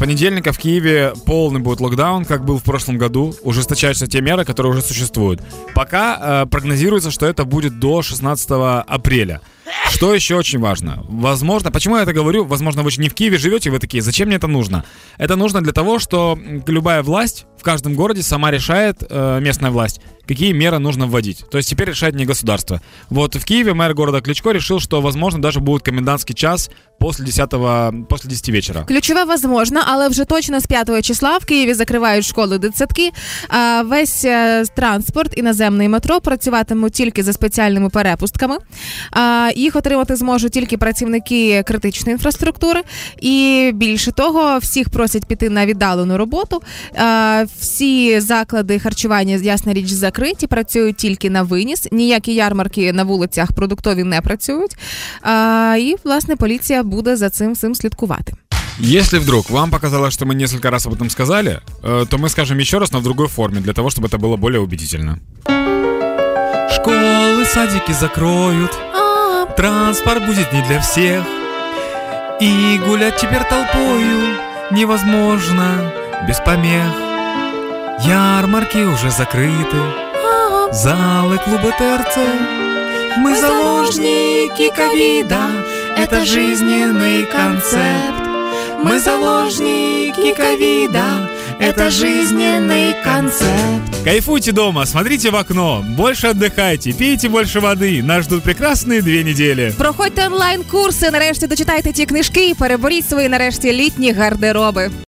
понедельника в Киеве полный будет локдаун, как был в прошлом году. Ужесточаются те меры, которые уже существуют. Пока э, прогнозируется, что это будет до 16 апреля. Что еще очень важно? Возможно, почему я это говорю? Возможно, вы не в Киеве живете, вы такие, зачем мне это нужно? Это нужно для того, что любая власть в каждом городе сама решает, э, местная власть, какие меры нужно вводить. То есть теперь решает не государство. Вот в Киеве мэр города Кличко решил, что, возможно, даже будет комендантский час после 10, после 10 вечера. Ключове возможно, але вже точно з 5 числа в Києві закривають школи дитсадки. А весь е, транспорт і наземний метро працюватимуть тільки за спеціальними перепустками. А їх отримати зможуть тільки працівники критичної інфраструктури. І більше того, всіх просять піти на віддалену роботу. А, всі заклади харчування, ясна річ, закриті, працюють тільки на виніс. Ніякі ярмарки на вулицях продуктові не працюють. А, і власне поліція буде за цим всім слідкувати. Если вдруг вам показалось, что мы несколько раз об этом сказали, э, то мы скажем еще раз, но в другой форме, для того, чтобы это было более убедительно. Школы, садики закроют, транспорт будет не для всех, и гулять теперь толпою невозможно без помех. Ярмарки уже закрыты, залы, клубы ТРЦ. Мы заложники ковида, это жизненный концепт. Мы заложники ковида, это жизненный концепт. Кайфуйте дома, смотрите в окно, больше отдыхайте, пейте больше воды. Нас ждут прекрасные две недели. Проходьте онлайн-курси, нарешті дочитайте ті книжки і переборіть свої нарешті літні гардероби.